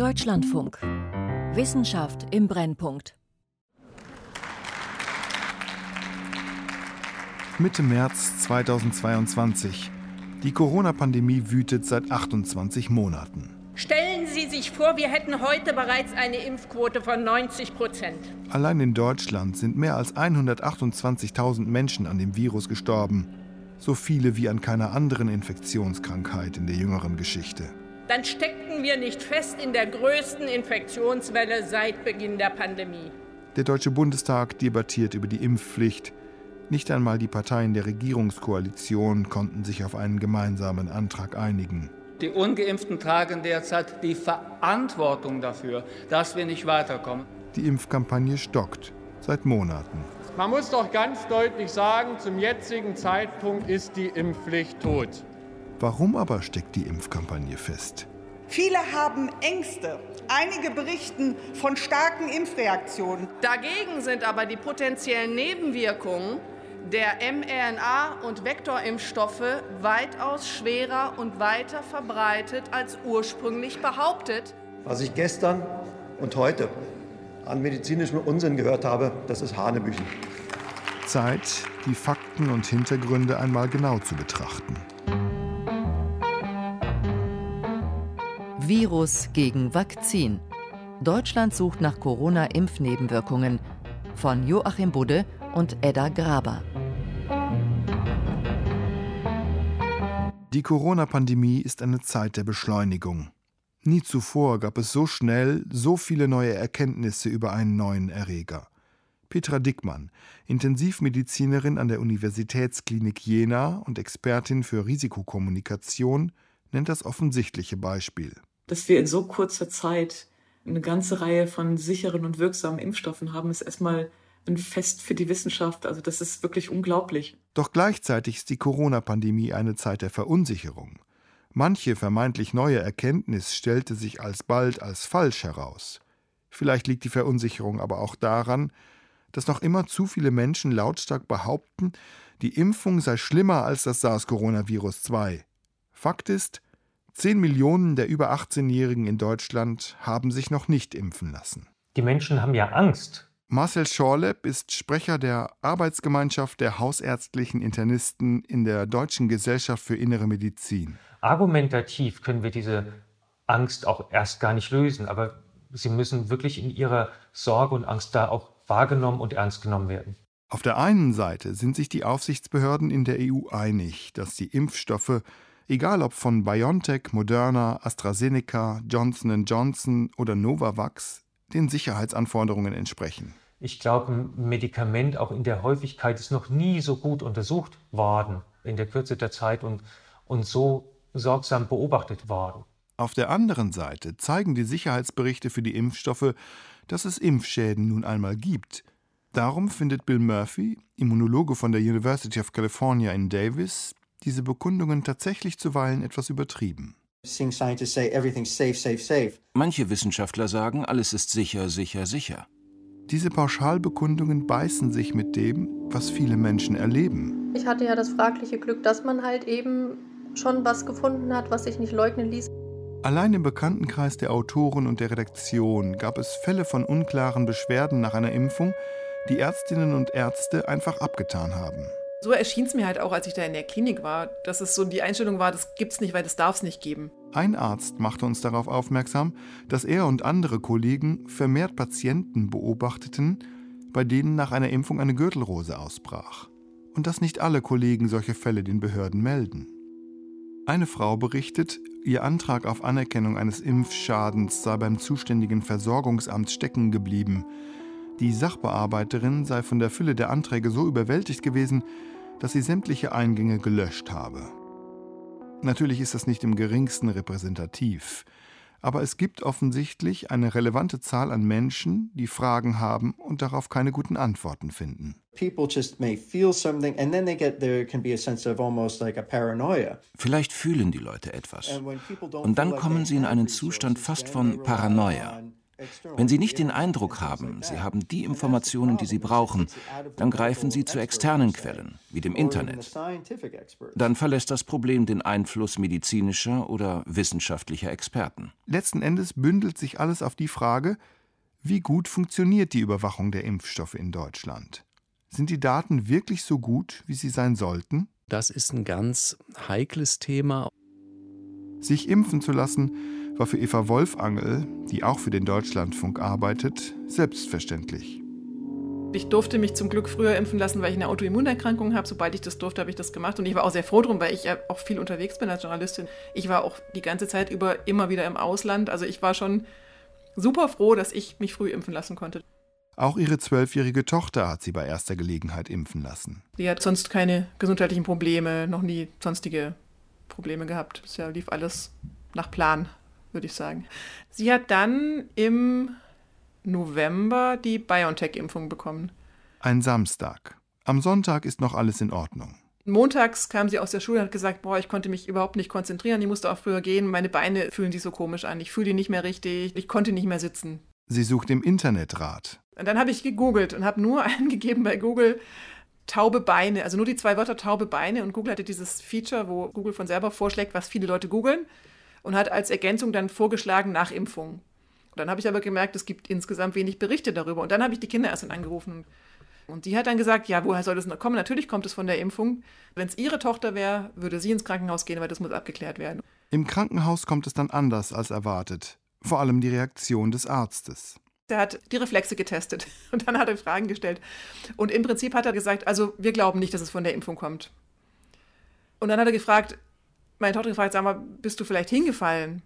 Deutschlandfunk. Wissenschaft im Brennpunkt. Mitte März 2022. Die Corona-Pandemie wütet seit 28 Monaten. Stellen Sie sich vor, wir hätten heute bereits eine Impfquote von 90 Prozent. Allein in Deutschland sind mehr als 128.000 Menschen an dem Virus gestorben. So viele wie an keiner anderen Infektionskrankheit in der jüngeren Geschichte. Dann steckten wir nicht fest in der größten Infektionswelle seit Beginn der Pandemie. Der Deutsche Bundestag debattiert über die Impfpflicht. Nicht einmal die Parteien der Regierungskoalition konnten sich auf einen gemeinsamen Antrag einigen. Die ungeimpften tragen derzeit die Verantwortung dafür, dass wir nicht weiterkommen. Die Impfkampagne stockt seit Monaten. Man muss doch ganz deutlich sagen, zum jetzigen Zeitpunkt ist die Impfpflicht tot. Warum aber steckt die Impfkampagne fest? Viele haben Ängste. Einige berichten von starken Impfreaktionen. Dagegen sind aber die potenziellen Nebenwirkungen der mRNA- und Vektorimpfstoffe weitaus schwerer und weiter verbreitet als ursprünglich behauptet. Was ich gestern und heute an medizinischem Unsinn gehört habe, das ist Hanebüchen. Zeit, die Fakten und Hintergründe einmal genau zu betrachten. Virus gegen Vakzin. Deutschland sucht nach Corona-Impfnebenwirkungen von Joachim Budde und Edda Graber. Die Corona-Pandemie ist eine Zeit der Beschleunigung. Nie zuvor gab es so schnell so viele neue Erkenntnisse über einen neuen Erreger. Petra Dickmann, Intensivmedizinerin an der Universitätsklinik Jena und Expertin für Risikokommunikation, nennt das offensichtliche Beispiel. Dass wir in so kurzer Zeit eine ganze Reihe von sicheren und wirksamen Impfstoffen haben, ist erstmal ein Fest für die Wissenschaft. Also das ist wirklich unglaublich. Doch gleichzeitig ist die Corona-Pandemie eine Zeit der Verunsicherung. Manche vermeintlich neue Erkenntnis stellte sich alsbald als falsch heraus. Vielleicht liegt die Verunsicherung aber auch daran, dass noch immer zu viele Menschen lautstark behaupten, die Impfung sei schlimmer als das SARS-Coronavirus 2. Fakt ist, 10 Millionen der über 18-Jährigen in Deutschland haben sich noch nicht impfen lassen. Die Menschen haben ja Angst Marcel Schorlepp ist Sprecher der Arbeitsgemeinschaft der hausärztlichen Internisten in der Deutschen Gesellschaft für Innere Medizin. Argumentativ können wir diese Angst auch erst gar nicht lösen, aber sie müssen wirklich in ihrer Sorge und Angst da auch wahrgenommen und ernst genommen werden. Auf der einen Seite sind sich die Aufsichtsbehörden in der EU einig, dass die Impfstoffe, egal ob von BioNTech, Moderna, AstraZeneca, Johnson Johnson oder Novavax, den Sicherheitsanforderungen entsprechen. Ich glaube, ein Medikament auch in der Häufigkeit ist noch nie so gut untersucht worden in der Kürze der Zeit und, und so sorgsam beobachtet worden. Auf der anderen Seite zeigen die Sicherheitsberichte für die Impfstoffe, dass es Impfschäden nun einmal gibt. Darum findet Bill Murphy, Immunologe von der University of California in Davis, diese Bekundungen tatsächlich zuweilen etwas übertrieben. Manche Wissenschaftler sagen, alles ist sicher, sicher, sicher. Diese Pauschalbekundungen beißen sich mit dem, was viele Menschen erleben. Ich hatte ja das fragliche Glück, dass man halt eben schon was gefunden hat, was sich nicht leugnen ließ. Allein im Bekanntenkreis der Autoren und der Redaktion gab es Fälle von unklaren Beschwerden nach einer Impfung, die Ärztinnen und Ärzte einfach abgetan haben. So erschien es mir halt auch, als ich da in der Klinik war, dass es so die Einstellung war, das gibt's nicht, weil das darf es nicht geben. Ein Arzt machte uns darauf aufmerksam, dass er und andere Kollegen vermehrt Patienten beobachteten, bei denen nach einer Impfung eine Gürtelrose ausbrach. Und dass nicht alle Kollegen solche Fälle den Behörden melden. Eine Frau berichtet, ihr Antrag auf Anerkennung eines Impfschadens sei beim zuständigen Versorgungsamt stecken geblieben. Die Sachbearbeiterin sei von der Fülle der Anträge so überwältigt gewesen, dass sie sämtliche Eingänge gelöscht habe. Natürlich ist das nicht im geringsten repräsentativ, aber es gibt offensichtlich eine relevante Zahl an Menschen, die Fragen haben und darauf keine guten Antworten finden. Vielleicht fühlen die Leute etwas. Und dann kommen sie in einen Zustand fast von Paranoia. Wenn Sie nicht den Eindruck haben, Sie haben die Informationen, die Sie brauchen, dann greifen Sie zu externen Quellen, wie dem Internet. Dann verlässt das Problem den Einfluss medizinischer oder wissenschaftlicher Experten. Letzten Endes bündelt sich alles auf die Frage, wie gut funktioniert die Überwachung der Impfstoffe in Deutschland? Sind die Daten wirklich so gut, wie sie sein sollten? Das ist ein ganz heikles Thema. Sich impfen zu lassen, war für Eva Wolfangel, die auch für den Deutschlandfunk arbeitet, selbstverständlich. Ich durfte mich zum Glück früher impfen lassen, weil ich eine Autoimmunerkrankung habe. Sobald ich das durfte, habe ich das gemacht. Und ich war auch sehr froh drum, weil ich ja auch viel unterwegs bin als Journalistin. Ich war auch die ganze Zeit über immer wieder im Ausland. Also ich war schon super froh, dass ich mich früh impfen lassen konnte. Auch ihre zwölfjährige Tochter hat sie bei erster Gelegenheit impfen lassen. Die hat sonst keine gesundheitlichen Probleme, noch nie sonstige Probleme gehabt. Es lief alles nach Plan, würde ich sagen. Sie hat dann im November die BioNTech-Impfung bekommen. Ein Samstag. Am Sonntag ist noch alles in Ordnung. Montags kam sie aus der Schule und hat gesagt, boah, ich konnte mich überhaupt nicht konzentrieren, ich musste auch früher gehen, meine Beine fühlen sich so komisch an, ich fühle die nicht mehr richtig, ich konnte nicht mehr sitzen. Sie sucht im Internet Rat. Und dann habe ich gegoogelt und habe nur eingegeben bei Google taube Beine, also nur die zwei Wörter taube Beine und Google hatte dieses Feature, wo Google von selber vorschlägt, was viele Leute googeln und hat als Ergänzung dann vorgeschlagen nach Impfung. Und dann habe ich aber gemerkt, es gibt insgesamt wenig Berichte darüber. Und dann habe ich die Kinderärztin angerufen. Und die hat dann gesagt, ja, woher soll das noch kommen? Natürlich kommt es von der Impfung. Wenn es ihre Tochter wäre, würde sie ins Krankenhaus gehen, weil das muss abgeklärt werden. Im Krankenhaus kommt es dann anders als erwartet. Vor allem die Reaktion des Arztes. Der hat die Reflexe getestet und dann hat er Fragen gestellt. Und im Prinzip hat er gesagt, also wir glauben nicht, dass es von der Impfung kommt. Und dann hat er gefragt, meine Tochter gefragt, sag mal, bist du vielleicht hingefallen?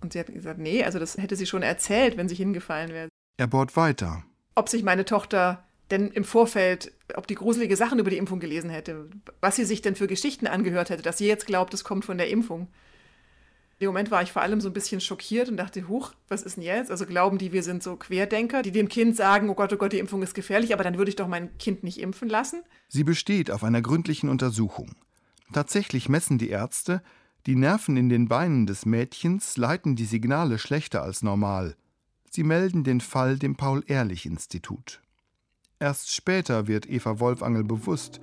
Und sie hat gesagt, nee, also das hätte sie schon erzählt, wenn sie hingefallen wäre. Er bohrt weiter. Ob sich meine Tochter denn im Vorfeld, ob die gruselige Sachen über die Impfung gelesen hätte, was sie sich denn für Geschichten angehört hätte, dass sie jetzt glaubt, es kommt von der Impfung. Im Moment war ich vor allem so ein bisschen schockiert und dachte, huch, was ist denn jetzt? Also glauben die, wir sind so Querdenker, die dem Kind sagen, oh Gott, oh Gott, die Impfung ist gefährlich, aber dann würde ich doch mein Kind nicht impfen lassen? Sie besteht auf einer gründlichen Untersuchung. Tatsächlich messen die Ärzte, die Nerven in den Beinen des Mädchens leiten die Signale schlechter als normal. Sie melden den Fall dem Paul-Ehrlich-Institut. Erst später wird Eva Wolfangel bewusst,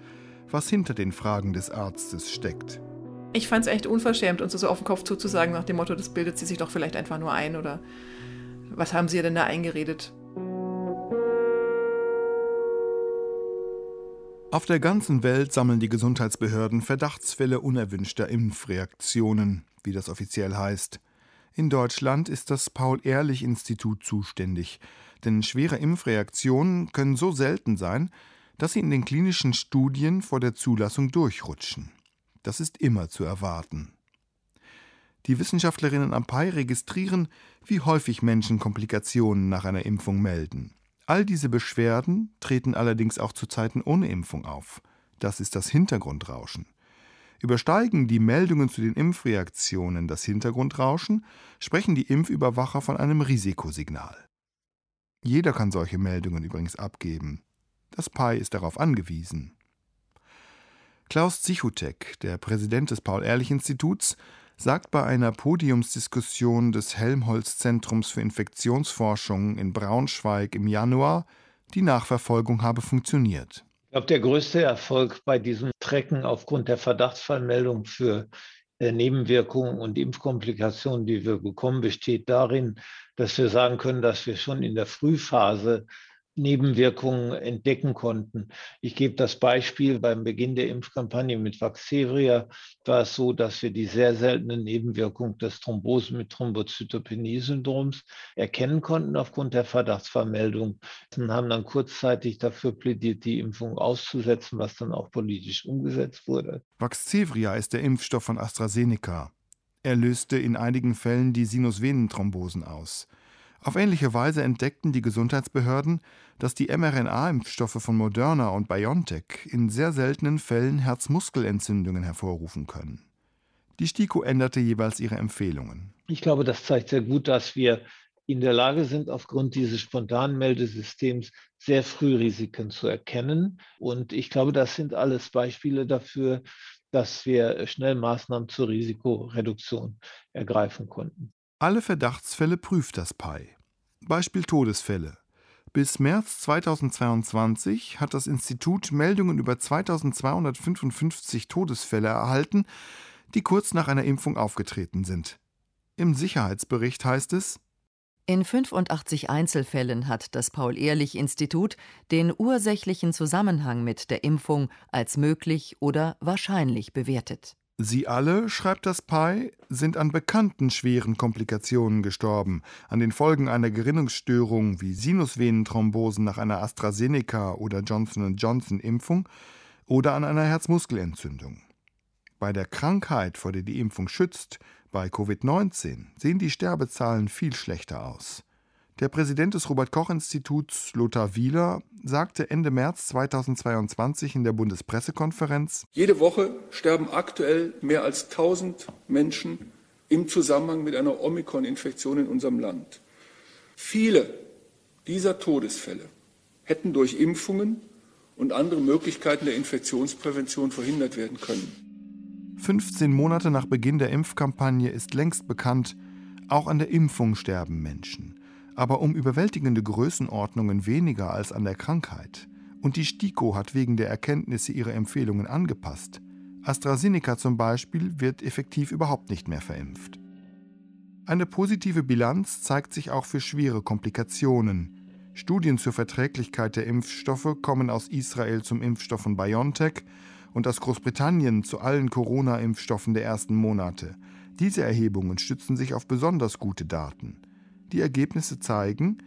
was hinter den Fragen des Arztes steckt. Ich fand es echt unverschämt, uns so auf den Kopf zuzusagen, nach dem Motto, das bildet sie sich doch vielleicht einfach nur ein oder was haben sie denn da eingeredet? Auf der ganzen Welt sammeln die Gesundheitsbehörden Verdachtsfälle unerwünschter Impfreaktionen, wie das offiziell heißt. In Deutschland ist das Paul-Ehrlich-Institut zuständig, denn schwere Impfreaktionen können so selten sein, dass sie in den klinischen Studien vor der Zulassung durchrutschen. Das ist immer zu erwarten. Die Wissenschaftlerinnen am PAI registrieren, wie häufig Menschen Komplikationen nach einer Impfung melden. All diese Beschwerden treten allerdings auch zu Zeiten ohne Impfung auf. Das ist das Hintergrundrauschen. Übersteigen die Meldungen zu den Impfreaktionen das Hintergrundrauschen, sprechen die Impfüberwacher von einem Risikosignal. Jeder kann solche Meldungen übrigens abgeben. Das PAI ist darauf angewiesen. Klaus Zichutek, der Präsident des Paul-Ehrlich-Instituts, sagt bei einer Podiumsdiskussion des Helmholtz-Zentrums für Infektionsforschung in Braunschweig im Januar, die Nachverfolgung habe funktioniert. Ich glaube, der größte Erfolg bei diesem Trecken aufgrund der Verdachtsfallmeldung für äh, Nebenwirkungen und Impfkomplikationen, die wir bekommen, besteht darin, dass wir sagen können, dass wir schon in der Frühphase Nebenwirkungen entdecken konnten. Ich gebe das Beispiel, beim Beginn der Impfkampagne mit Vaxzevria war es so, dass wir die sehr seltene Nebenwirkung des Thrombosen mit Thrombozytopenie-Syndroms erkennen konnten aufgrund der Verdachtsvermeldung und haben dann kurzzeitig dafür plädiert, die Impfung auszusetzen, was dann auch politisch umgesetzt wurde. Vaxzevria ist der Impfstoff von AstraZeneca. Er löste in einigen Fällen die Sinusvenenthrombosen aus. Auf ähnliche Weise entdeckten die Gesundheitsbehörden, dass die mRNA-Impfstoffe von Moderna und BioNTech in sehr seltenen Fällen Herzmuskelentzündungen hervorrufen können. Die STIKO änderte jeweils ihre Empfehlungen. Ich glaube, das zeigt sehr gut, dass wir in der Lage sind, aufgrund dieses spontanen Meldesystems sehr früh Risiken zu erkennen. Und ich glaube, das sind alles Beispiele dafür, dass wir schnell Maßnahmen zur Risikoreduktion ergreifen konnten. Alle Verdachtsfälle prüft das PAI. Beispiel Todesfälle. Bis März 2022 hat das Institut Meldungen über 2255 Todesfälle erhalten, die kurz nach einer Impfung aufgetreten sind. Im Sicherheitsbericht heißt es, in 85 Einzelfällen hat das Paul-Ehrlich-Institut den ursächlichen Zusammenhang mit der Impfung als möglich oder wahrscheinlich bewertet. Sie alle, schreibt das PI, sind an bekannten schweren Komplikationen gestorben, an den Folgen einer Gerinnungsstörung wie Sinusvenenthrombosen nach einer AstraZeneca oder Johnson Johnson Impfung oder an einer Herzmuskelentzündung. Bei der Krankheit, vor der die Impfung schützt, bei Covid-19 sehen die Sterbezahlen viel schlechter aus. Der Präsident des Robert Koch Instituts, Lothar Wieler, sagte Ende März 2022 in der Bundespressekonferenz: Jede Woche sterben aktuell mehr als 1000 Menschen im Zusammenhang mit einer Omikron-Infektion in unserem Land. Viele dieser Todesfälle hätten durch Impfungen und andere Möglichkeiten der Infektionsprävention verhindert werden können. 15 Monate nach Beginn der Impfkampagne ist längst bekannt, auch an der Impfung sterben Menschen, aber um überwältigende Größenordnungen weniger als an der Krankheit. Und die STIKO hat wegen der Erkenntnisse ihre Empfehlungen angepasst. AstraZeneca zum Beispiel wird effektiv überhaupt nicht mehr verimpft. Eine positive Bilanz zeigt sich auch für schwere Komplikationen. Studien zur Verträglichkeit der Impfstoffe kommen aus Israel zum Impfstoff von BioNTech und aus Großbritannien zu allen Corona-Impfstoffen der ersten Monate. Diese Erhebungen stützen sich auf besonders gute Daten. Die Ergebnisse zeigen,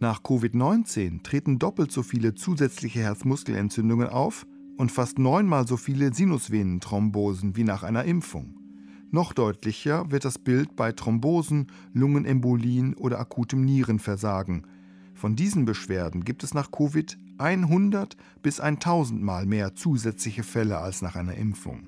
nach Covid-19 treten doppelt so viele zusätzliche Herzmuskelentzündungen auf und fast neunmal so viele Sinusvenenthrombosen wie nach einer Impfung. Noch deutlicher wird das Bild bei Thrombosen, Lungenembolien oder akutem Nierenversagen. Von diesen Beschwerden gibt es nach Covid 100 bis 1000 Mal mehr zusätzliche Fälle als nach einer Impfung.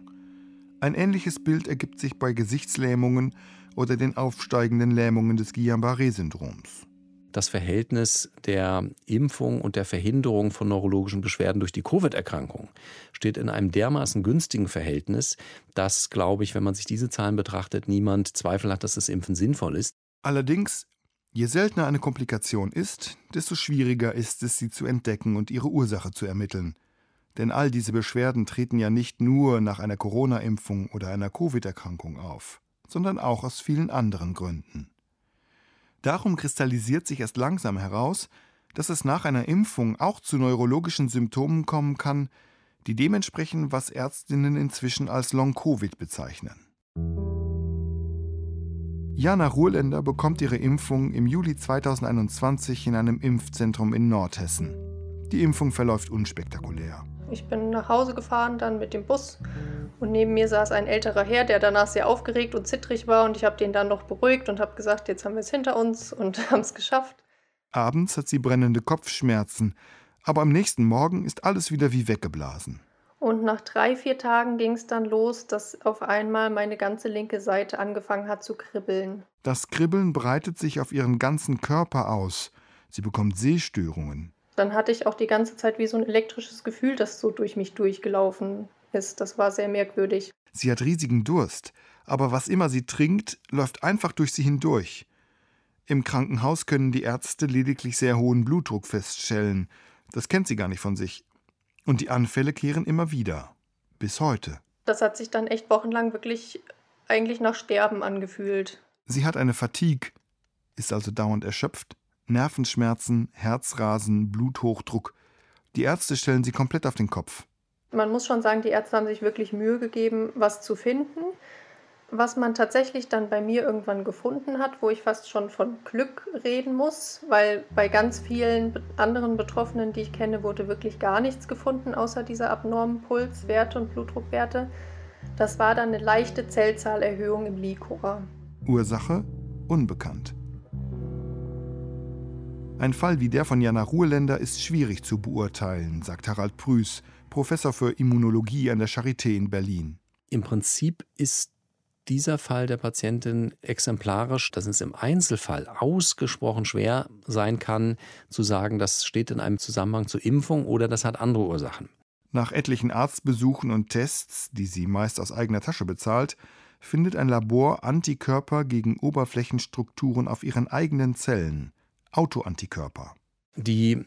Ein ähnliches Bild ergibt sich bei Gesichtslähmungen oder den aufsteigenden Lähmungen des Guillain-Barré-Syndroms. Das Verhältnis der Impfung und der Verhinderung von neurologischen Beschwerden durch die Covid-Erkrankung steht in einem dermaßen günstigen Verhältnis, dass, glaube ich, wenn man sich diese Zahlen betrachtet, niemand Zweifel hat, dass das Impfen sinnvoll ist. Allerdings Je seltener eine Komplikation ist, desto schwieriger ist es, sie zu entdecken und ihre Ursache zu ermitteln. Denn all diese Beschwerden treten ja nicht nur nach einer Corona-Impfung oder einer Covid-Erkrankung auf, sondern auch aus vielen anderen Gründen. Darum kristallisiert sich erst langsam heraus, dass es nach einer Impfung auch zu neurologischen Symptomen kommen kann, die dementsprechend, was Ärztinnen inzwischen als Long-Covid bezeichnen. Jana Ruhrländer bekommt ihre Impfung im Juli 2021 in einem Impfzentrum in Nordhessen. Die Impfung verläuft unspektakulär. Ich bin nach Hause gefahren, dann mit dem Bus. Und neben mir saß ein älterer Herr, der danach sehr aufgeregt und zittrig war. Und ich habe den dann noch beruhigt und habe gesagt, jetzt haben wir es hinter uns und haben es geschafft. Abends hat sie brennende Kopfschmerzen. Aber am nächsten Morgen ist alles wieder wie weggeblasen. Und nach drei, vier Tagen ging es dann los, dass auf einmal meine ganze linke Seite angefangen hat zu kribbeln. Das Kribbeln breitet sich auf ihren ganzen Körper aus. Sie bekommt Sehstörungen. Dann hatte ich auch die ganze Zeit wie so ein elektrisches Gefühl, das so durch mich durchgelaufen ist. Das war sehr merkwürdig. Sie hat riesigen Durst, aber was immer sie trinkt, läuft einfach durch sie hindurch. Im Krankenhaus können die Ärzte lediglich sehr hohen Blutdruck feststellen. Das kennt sie gar nicht von sich. Und die Anfälle kehren immer wieder. Bis heute. Das hat sich dann echt wochenlang wirklich eigentlich nach Sterben angefühlt. Sie hat eine Fatigue, ist also dauernd erschöpft, Nervenschmerzen, Herzrasen, Bluthochdruck. Die Ärzte stellen sie komplett auf den Kopf. Man muss schon sagen, die Ärzte haben sich wirklich Mühe gegeben, was zu finden. Was man tatsächlich dann bei mir irgendwann gefunden hat, wo ich fast schon von Glück reden muss, weil bei ganz vielen anderen Betroffenen, die ich kenne, wurde wirklich gar nichts gefunden, außer dieser abnormen Pulswerte und Blutdruckwerte. Das war dann eine leichte Zellzahlerhöhung im Liquor. Ursache unbekannt. Ein Fall wie der von Jana Ruhrländer ist schwierig zu beurteilen, sagt Harald Prüß, Professor für Immunologie an der Charité in Berlin. Im Prinzip ist dieser Fall der Patientin exemplarisch, dass es im Einzelfall ausgesprochen schwer sein kann, zu sagen, das steht in einem Zusammenhang zur Impfung oder das hat andere Ursachen. Nach etlichen Arztbesuchen und Tests, die sie meist aus eigener Tasche bezahlt, findet ein Labor Antikörper gegen Oberflächenstrukturen auf ihren eigenen Zellen. Autoantikörper. Die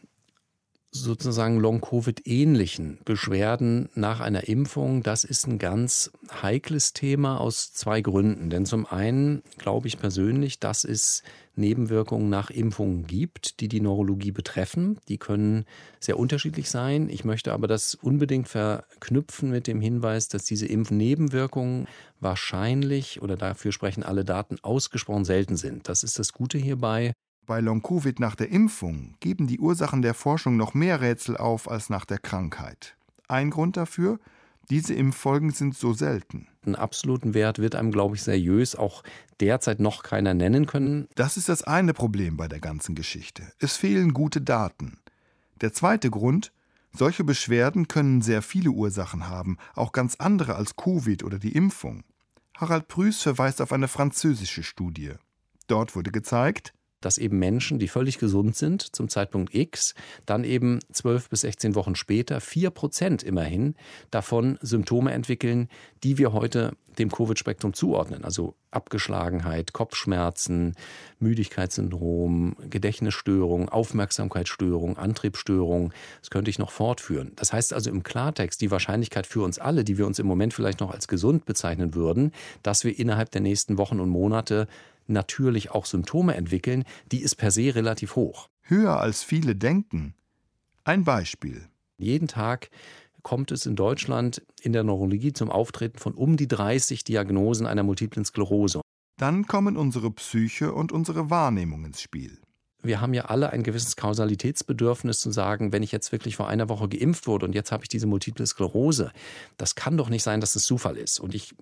sozusagen Long-Covid-ähnlichen Beschwerden nach einer Impfung, das ist ein ganz heikles Thema aus zwei Gründen. Denn zum einen glaube ich persönlich, dass es Nebenwirkungen nach Impfungen gibt, die die Neurologie betreffen. Die können sehr unterschiedlich sein. Ich möchte aber das unbedingt verknüpfen mit dem Hinweis, dass diese Impfnebenwirkungen wahrscheinlich oder dafür sprechen alle Daten ausgesprochen selten sind. Das ist das Gute hierbei. Bei Long-Covid nach der Impfung geben die Ursachen der Forschung noch mehr Rätsel auf als nach der Krankheit. Ein Grund dafür, diese Impffolgen sind so selten. Einen absoluten Wert wird einem, glaube ich, seriös auch derzeit noch keiner nennen können. Das ist das eine Problem bei der ganzen Geschichte. Es fehlen gute Daten. Der zweite Grund, solche Beschwerden können sehr viele Ursachen haben, auch ganz andere als Covid oder die Impfung. Harald Prüß verweist auf eine französische Studie. Dort wurde gezeigt, dass eben Menschen, die völlig gesund sind zum Zeitpunkt X, dann eben zwölf bis 16 Wochen später vier Prozent immerhin davon Symptome entwickeln, die wir heute dem Covid-Spektrum zuordnen. Also Abgeschlagenheit, Kopfschmerzen, Müdigkeitssyndrom, Gedächtnisstörung, Aufmerksamkeitsstörung, Antriebsstörung. Das könnte ich noch fortführen. Das heißt also im Klartext, die Wahrscheinlichkeit für uns alle, die wir uns im Moment vielleicht noch als gesund bezeichnen würden, dass wir innerhalb der nächsten Wochen und Monate natürlich auch Symptome entwickeln, die ist per se relativ hoch. Höher als viele denken. Ein Beispiel. Jeden Tag kommt es in Deutschland in der Neurologie zum Auftreten von um die 30 Diagnosen einer multiplen Sklerose. Dann kommen unsere Psyche und unsere Wahrnehmung ins Spiel wir haben ja alle ein gewisses Kausalitätsbedürfnis zu sagen, wenn ich jetzt wirklich vor einer Woche geimpft wurde und jetzt habe ich diese multiple Sklerose, das kann doch nicht sein, dass es Zufall ist. Und ich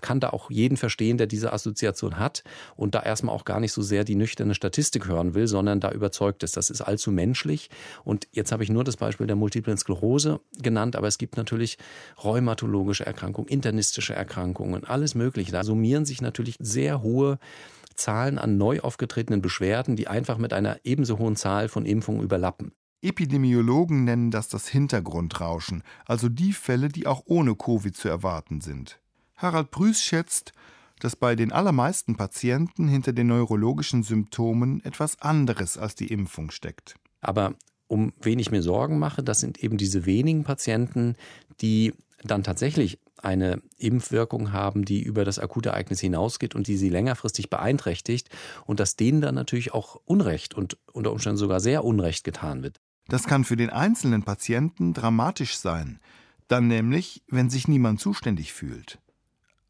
kann da auch jeden verstehen, der diese Assoziation hat und da erstmal auch gar nicht so sehr die nüchterne Statistik hören will, sondern da überzeugt ist. Das ist allzu menschlich. Und jetzt habe ich nur das Beispiel der multiplen Sklerose genannt, aber es gibt natürlich rheumatologische Erkrankungen, internistische Erkrankungen, alles Mögliche. Da summieren sich natürlich sehr hohe Zahlen an neu aufgetretenen Beschwerden, die einfach mit einer ebenso hohen Zahl von Impfungen überlappen. Epidemiologen nennen das das Hintergrundrauschen, also die Fälle, die auch ohne Covid zu erwarten sind. Harald Prüß schätzt, dass bei den allermeisten Patienten hinter den neurologischen Symptomen etwas anderes als die Impfung steckt. Aber um wen ich mir Sorgen mache, das sind eben diese wenigen Patienten, die dann tatsächlich eine Impfwirkung haben, die über das akute Ereignis hinausgeht und die sie längerfristig beeinträchtigt und dass denen dann natürlich auch Unrecht und unter Umständen sogar sehr Unrecht getan wird. Das kann für den einzelnen Patienten dramatisch sein, dann nämlich, wenn sich niemand zuständig fühlt.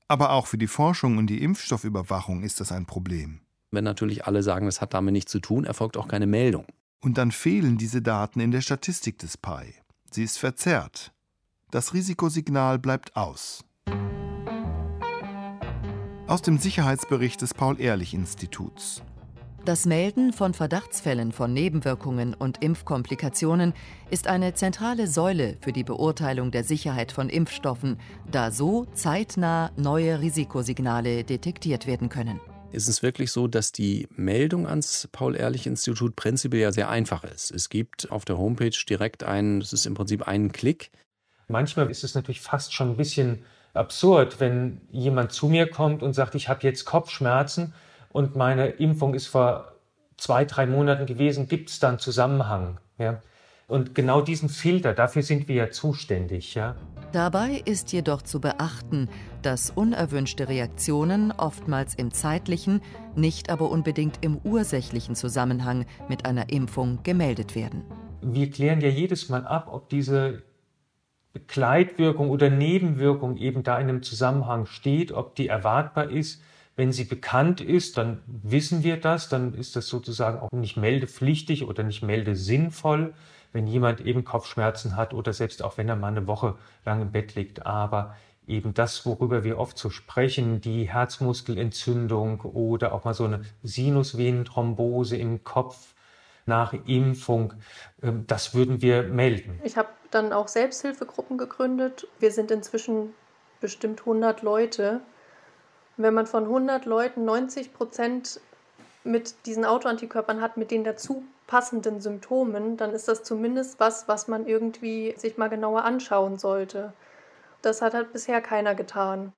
Aber auch für die Forschung und die Impfstoffüberwachung ist das ein Problem. Wenn natürlich alle sagen, das hat damit nichts zu tun, erfolgt auch keine Meldung. Und dann fehlen diese Daten in der Statistik des PI. Sie ist verzerrt. Das Risikosignal bleibt aus. Aus dem Sicherheitsbericht des Paul-Ehrlich-Instituts. Das Melden von Verdachtsfällen von Nebenwirkungen und Impfkomplikationen ist eine zentrale Säule für die Beurteilung der Sicherheit von Impfstoffen, da so zeitnah neue Risikosignale detektiert werden können. Ist es wirklich so, dass die Meldung ans Paul-Ehrlich-Institut prinzipiell ja sehr einfach ist? Es gibt auf der Homepage direkt einen, das ist im Prinzip einen Klick, Manchmal ist es natürlich fast schon ein bisschen absurd, wenn jemand zu mir kommt und sagt, ich habe jetzt Kopfschmerzen und meine Impfung ist vor zwei, drei Monaten gewesen, gibt es da einen Zusammenhang? Ja? Und genau diesen Filter, dafür sind wir ja zuständig. Ja? Dabei ist jedoch zu beachten, dass unerwünschte Reaktionen oftmals im zeitlichen, nicht aber unbedingt im ursächlichen Zusammenhang mit einer Impfung gemeldet werden. Wir klären ja jedes Mal ab, ob diese Begleitwirkung oder Nebenwirkung eben da in einem Zusammenhang steht, ob die erwartbar ist. Wenn sie bekannt ist, dann wissen wir das, dann ist das sozusagen auch nicht meldepflichtig oder nicht meldesinnvoll, wenn jemand eben Kopfschmerzen hat oder selbst auch wenn er mal eine Woche lang im Bett liegt. Aber eben das, worüber wir oft so sprechen, die Herzmuskelentzündung oder auch mal so eine Sinusvenenthrombose im Kopf nach Impfung, ähm, das würden wir melden. Ich habe dann auch Selbsthilfegruppen gegründet. Wir sind inzwischen bestimmt 100 Leute. Wenn man von 100 Leuten 90 Prozent mit diesen Autoantikörpern hat, mit den dazu passenden Symptomen, dann ist das zumindest was, was man irgendwie sich mal genauer anschauen sollte. Das hat halt bisher keiner getan.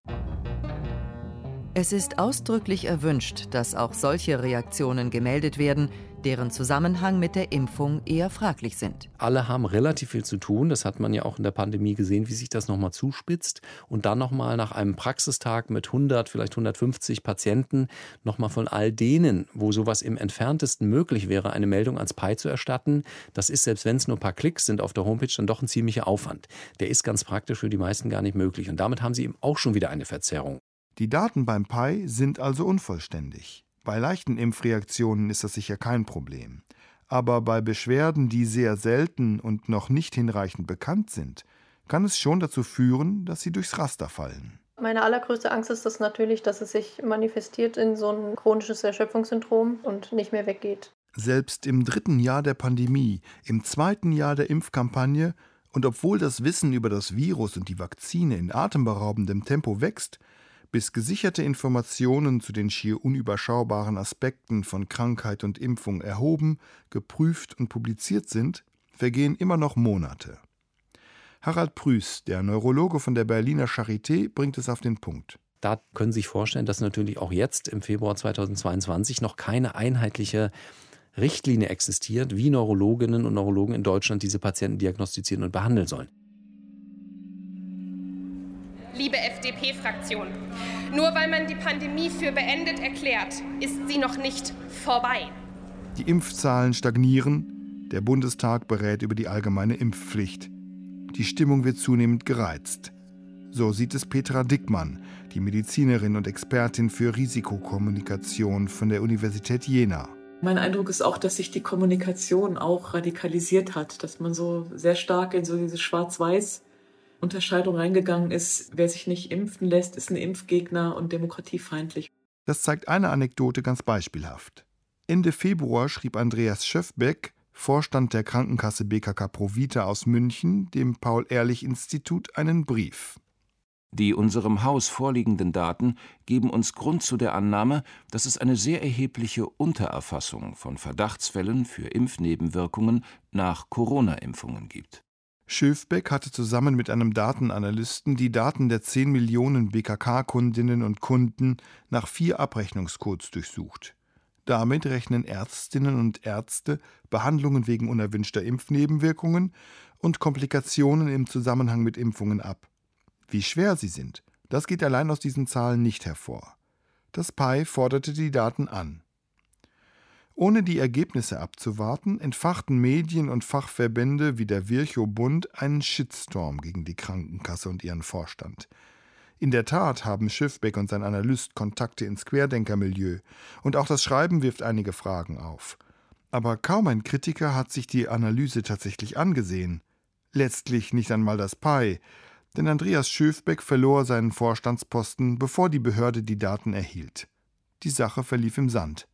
Es ist ausdrücklich erwünscht, dass auch solche Reaktionen gemeldet werden, deren Zusammenhang mit der Impfung eher fraglich sind. Alle haben relativ viel zu tun. Das hat man ja auch in der Pandemie gesehen, wie sich das nochmal zuspitzt. Und dann nochmal nach einem Praxistag mit 100, vielleicht 150 Patienten, nochmal von all denen, wo sowas im entferntesten möglich wäre, eine Meldung ans PI zu erstatten. Das ist, selbst wenn es nur ein paar Klicks sind auf der Homepage, dann doch ein ziemlicher Aufwand. Der ist ganz praktisch für die meisten gar nicht möglich. Und damit haben sie eben auch schon wieder eine Verzerrung. Die Daten beim PI sind also unvollständig. Bei leichten Impfreaktionen ist das sicher kein Problem. Aber bei Beschwerden, die sehr selten und noch nicht hinreichend bekannt sind, kann es schon dazu führen, dass sie durchs Raster fallen. Meine allergrößte Angst ist das natürlich, dass es sich manifestiert in so ein chronisches Erschöpfungssyndrom und nicht mehr weggeht. Selbst im dritten Jahr der Pandemie, im zweiten Jahr der Impfkampagne und obwohl das Wissen über das Virus und die Vakzine in atemberaubendem Tempo wächst, bis gesicherte Informationen zu den schier unüberschaubaren Aspekten von Krankheit und Impfung erhoben, geprüft und publiziert sind, vergehen immer noch Monate. Harald Prüß, der Neurologe von der Berliner Charité, bringt es auf den Punkt. Da können Sie sich vorstellen, dass natürlich auch jetzt im Februar 2022 noch keine einheitliche Richtlinie existiert, wie Neurologinnen und Neurologen in Deutschland diese Patienten diagnostizieren und behandeln sollen liebe FDP-Fraktion. Nur weil man die Pandemie für beendet erklärt, ist sie noch nicht vorbei. Die Impfzahlen stagnieren. Der Bundestag berät über die allgemeine Impfpflicht. Die Stimmung wird zunehmend gereizt. So sieht es Petra Dickmann, die Medizinerin und Expertin für Risikokommunikation von der Universität Jena. Mein Eindruck ist auch, dass sich die Kommunikation auch radikalisiert hat, dass man so sehr stark in so dieses Schwarz-Weiß Unterscheidung reingegangen ist, wer sich nicht impfen lässt, ist ein Impfgegner und demokratiefeindlich. Das zeigt eine Anekdote ganz beispielhaft. Ende Februar schrieb Andreas Schöffbeck, Vorstand der Krankenkasse BKK Provita aus München, dem Paul-Ehrlich-Institut einen Brief. Die unserem Haus vorliegenden Daten geben uns Grund zu der Annahme, dass es eine sehr erhebliche Untererfassung von Verdachtsfällen für Impfnebenwirkungen nach Corona-Impfungen gibt. Schöfbeck hatte zusammen mit einem Datenanalysten die Daten der 10 Millionen BKK-Kundinnen und Kunden nach vier Abrechnungscodes durchsucht. Damit rechnen Ärztinnen und Ärzte Behandlungen wegen unerwünschter Impfnebenwirkungen und Komplikationen im Zusammenhang mit Impfungen ab. Wie schwer sie sind, das geht allein aus diesen Zahlen nicht hervor. Das PI forderte die Daten an. Ohne die Ergebnisse abzuwarten, entfachten Medien und Fachverbände wie der Virchow-Bund einen Shitstorm gegen die Krankenkasse und ihren Vorstand. In der Tat haben Schiffbeck und sein Analyst Kontakte ins Querdenkermilieu, und auch das Schreiben wirft einige Fragen auf. Aber kaum ein Kritiker hat sich die Analyse tatsächlich angesehen. Letztlich nicht einmal das PI, denn Andreas Schöfbeck verlor seinen Vorstandsposten, bevor die Behörde die Daten erhielt. Die Sache verlief im Sand.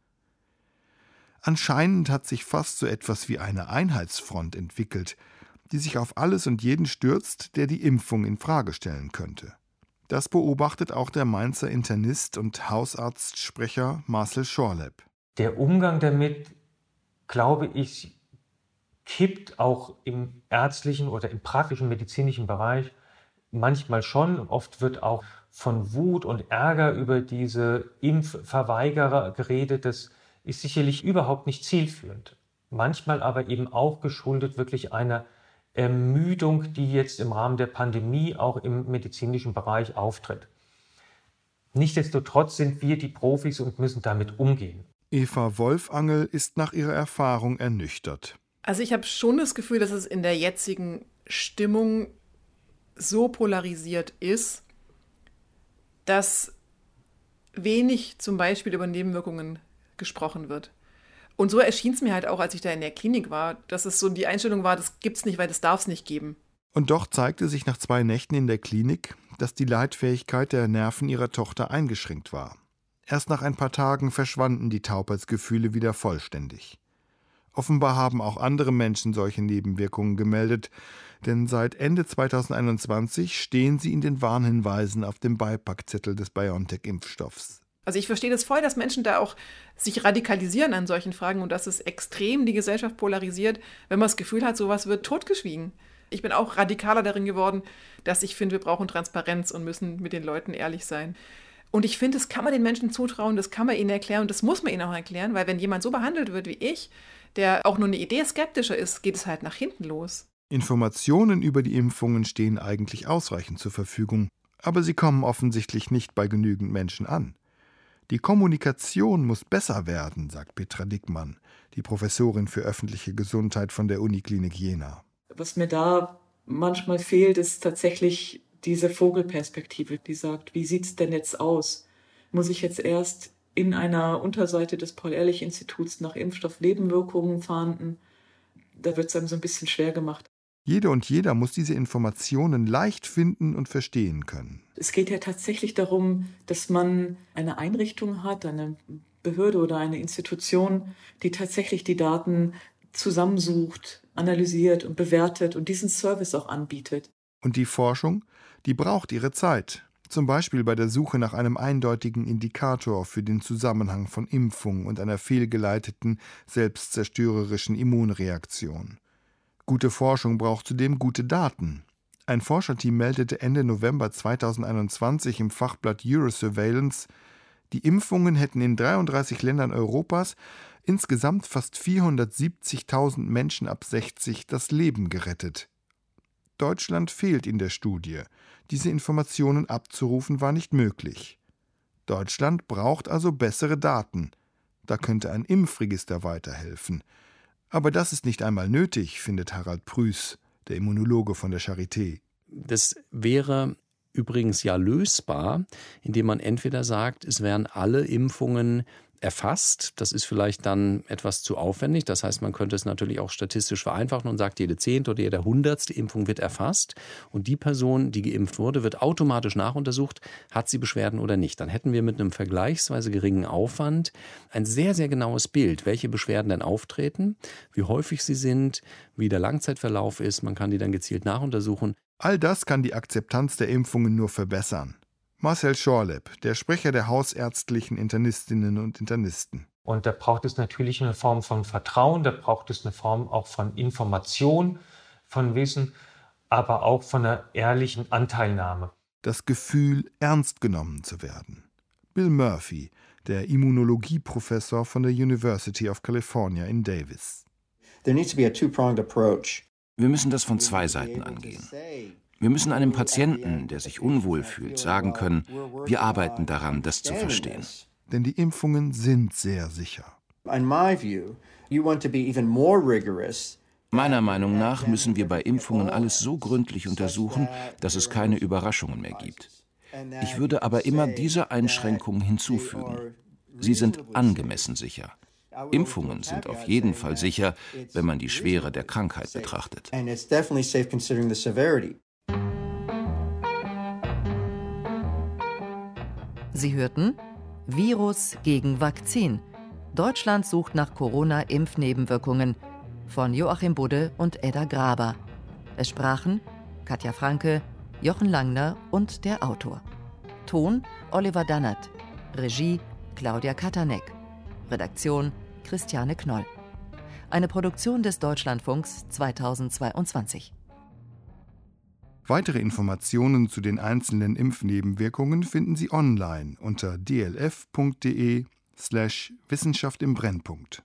Anscheinend hat sich fast so etwas wie eine Einheitsfront entwickelt, die sich auf alles und jeden stürzt, der die Impfung in Frage stellen könnte. Das beobachtet auch der Mainzer Internist und Hausarztsprecher Marcel Schorlepp. Der Umgang damit, glaube ich, kippt auch im ärztlichen oder im praktischen medizinischen Bereich manchmal schon. Oft wird auch von Wut und Ärger über diese Impfverweigerer geredet. Das ist sicherlich überhaupt nicht zielführend. Manchmal aber eben auch geschuldet wirklich einer Ermüdung, die jetzt im Rahmen der Pandemie auch im medizinischen Bereich auftritt. Nichtsdestotrotz sind wir die Profis und müssen damit umgehen. Eva Wolfangel ist nach ihrer Erfahrung ernüchtert. Also ich habe schon das Gefühl, dass es in der jetzigen Stimmung so polarisiert ist, dass wenig zum Beispiel über Nebenwirkungen gesprochen wird. Und so erschien es mir halt auch, als ich da in der Klinik war, dass es so die Einstellung war, das gibt's nicht, weil das darf es nicht geben. Und doch zeigte sich nach zwei Nächten in der Klinik, dass die Leitfähigkeit der Nerven ihrer Tochter eingeschränkt war. Erst nach ein paar Tagen verschwanden die Taubheitsgefühle wieder vollständig. Offenbar haben auch andere Menschen solche Nebenwirkungen gemeldet, denn seit Ende 2021 stehen sie in den Warnhinweisen auf dem Beipackzettel des BioNTech-Impfstoffs. Also ich verstehe das voll, dass Menschen da auch sich radikalisieren an solchen Fragen und dass es extrem die Gesellschaft polarisiert, wenn man das Gefühl hat, sowas wird totgeschwiegen. Ich bin auch radikaler darin geworden, dass ich finde, wir brauchen Transparenz und müssen mit den Leuten ehrlich sein. Und ich finde, das kann man den Menschen zutrauen, das kann man ihnen erklären und das muss man ihnen auch erklären, weil wenn jemand so behandelt wird wie ich, der auch nur eine Idee skeptischer ist, geht es halt nach hinten los. Informationen über die Impfungen stehen eigentlich ausreichend zur Verfügung, aber sie kommen offensichtlich nicht bei genügend Menschen an. Die Kommunikation muss besser werden, sagt Petra Dickmann, die Professorin für öffentliche Gesundheit von der Uniklinik Jena. Was mir da manchmal fehlt, ist tatsächlich diese Vogelperspektive, die sagt, wie sieht es denn jetzt aus? Muss ich jetzt erst in einer Unterseite des Paul-Ehrlich-Instituts nach Impfstoffnebenwirkungen fahnden? Da wird es einem so ein bisschen schwer gemacht. Jede und jeder muss diese Informationen leicht finden und verstehen können. Es geht ja tatsächlich darum, dass man eine Einrichtung hat, eine Behörde oder eine Institution, die tatsächlich die Daten zusammensucht, analysiert und bewertet und diesen Service auch anbietet. Und die Forschung, die braucht ihre Zeit. Zum Beispiel bei der Suche nach einem eindeutigen Indikator für den Zusammenhang von Impfung und einer fehlgeleiteten, selbstzerstörerischen Immunreaktion. Gute Forschung braucht zudem gute Daten. Ein Forscherteam meldete Ende November 2021 im Fachblatt Eurosurveillance, die Impfungen hätten in 33 Ländern Europas insgesamt fast 470.000 Menschen ab 60 das Leben gerettet. Deutschland fehlt in der Studie. Diese Informationen abzurufen war nicht möglich. Deutschland braucht also bessere Daten. Da könnte ein Impfregister weiterhelfen. Aber das ist nicht einmal nötig, findet Harald Prüß, der Immunologe von der Charité. Das wäre übrigens ja lösbar, indem man entweder sagt, es wären alle Impfungen erfasst. Das ist vielleicht dann etwas zu aufwendig. Das heißt, man könnte es natürlich auch statistisch vereinfachen und sagt, jede zehnte oder jede hundertste Impfung wird erfasst und die Person, die geimpft wurde, wird automatisch nachuntersucht, hat sie Beschwerden oder nicht. Dann hätten wir mit einem vergleichsweise geringen Aufwand ein sehr, sehr genaues Bild, welche Beschwerden denn auftreten, wie häufig sie sind, wie der Langzeitverlauf ist. Man kann die dann gezielt nachuntersuchen. All das kann die Akzeptanz der Impfungen nur verbessern. Marcel Schorlepp, der Sprecher der hausärztlichen Internistinnen und Internisten. Und da braucht es natürlich eine Form von Vertrauen, da braucht es eine Form auch von Information, von Wissen, aber auch von einer ehrlichen Anteilnahme. Das Gefühl, ernst genommen zu werden. Bill Murphy, der Immunologieprofessor von der University of California in Davis. Wir müssen das von zwei Seiten angehen. Wir müssen einem Patienten, der sich unwohl fühlt, sagen können, wir arbeiten daran, das zu verstehen. Denn die Impfungen sind sehr sicher. Meiner Meinung nach müssen wir bei Impfungen alles so gründlich untersuchen, dass es keine Überraschungen mehr gibt. Ich würde aber immer diese Einschränkungen hinzufügen. Sie sind angemessen sicher. Impfungen sind auf jeden Fall sicher, wenn man die Schwere der Krankheit betrachtet. Sie hörten Virus gegen Vakzin. Deutschland sucht nach Corona-Impfnebenwirkungen von Joachim Budde und Edda Graber. Es sprachen Katja Franke, Jochen Langner und der Autor. Ton Oliver Dannert. Regie Claudia Katanek. Redaktion Christiane Knoll. Eine Produktion des Deutschlandfunks 2022. Weitere Informationen zu den einzelnen Impfnebenwirkungen finden Sie online unter dlf.de slash Wissenschaft im Brennpunkt.